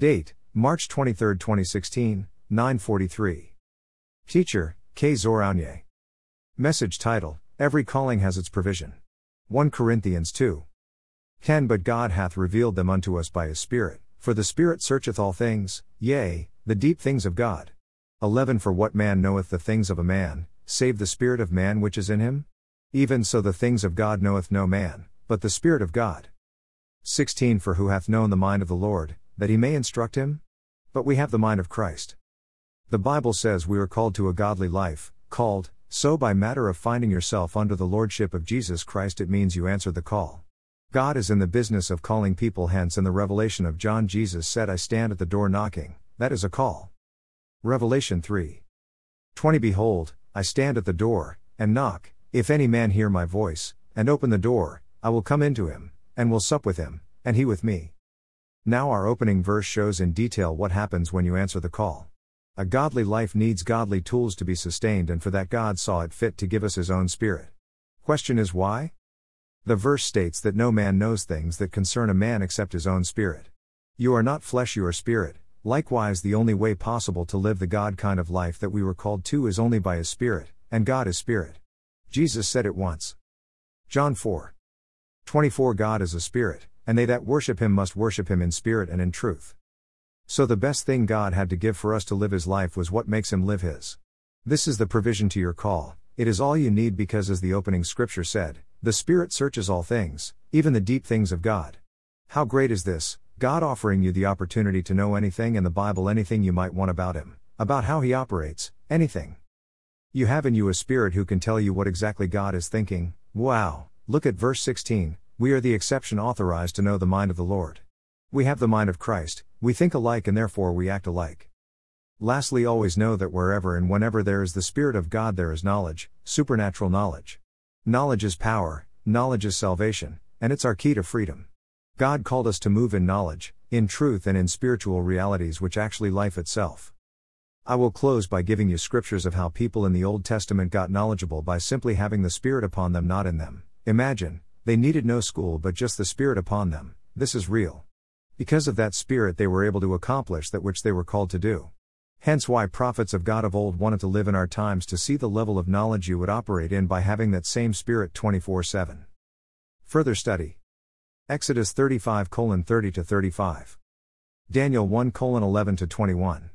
Date, March 23, 2016, 943. Teacher, K. Zoraunye. Message title, Every calling has its provision. 1 Corinthians 2. 10 But God hath revealed them unto us by his Spirit, for the Spirit searcheth all things, yea, the deep things of God. 11 For what man knoweth the things of a man, save the Spirit of man which is in him? Even so the things of God knoweth no man, but the Spirit of God. 16 For who hath known the mind of the Lord, that he may instruct him? But we have the mind of Christ. The Bible says we are called to a godly life, called, so by matter of finding yourself under the lordship of Jesus Christ, it means you answer the call. God is in the business of calling people, hence, in the revelation of John, Jesus said, I stand at the door knocking, that is a call. Revelation 3 20 Behold, I stand at the door, and knock, if any man hear my voice, and open the door, I will come into him, and will sup with him, and he with me. Now, our opening verse shows in detail what happens when you answer the call. A godly life needs godly tools to be sustained, and for that, God saw it fit to give us His own Spirit. Question is why? The verse states that no man knows things that concern a man except his own spirit. You are not flesh, you are spirit. Likewise, the only way possible to live the God kind of life that we were called to is only by His Spirit, and God is Spirit. Jesus said it once. John 4. 24 God is a Spirit and they that worship him must worship him in spirit and in truth. So the best thing God had to give for us to live his life was what makes him live his. This is the provision to your call, it is all you need because, as the opening scripture said, the Spirit searches all things, even the deep things of God. How great is this, God offering you the opportunity to know anything in the Bible, anything you might want about Him, about how He operates, anything. You have in you a Spirit who can tell you what exactly God is thinking. Wow, look at verse 16 we are the exception authorized to know the mind of the Lord. We have the mind of Christ, we think alike and therefore we act alike. Lastly, always know that wherever and whenever there is the Spirit of God, there is knowledge, supernatural knowledge. Knowledge is power, knowledge is salvation, and it's our key to freedom. God called us to move in knowledge, in truth, and in spiritual realities, which actually life itself. I will close by giving you scriptures of how people in the Old Testament got knowledgeable by simply having the Spirit upon them, not in them. Imagine, they needed no school but just the Spirit upon them, this is real. Because of that Spirit, they were able to accomplish that which they were called to do. Hence, why prophets of God of old wanted to live in our times to see the level of knowledge you would operate in by having that same Spirit 24 7. Further study Exodus 35 30 35. Daniel 1 11 21.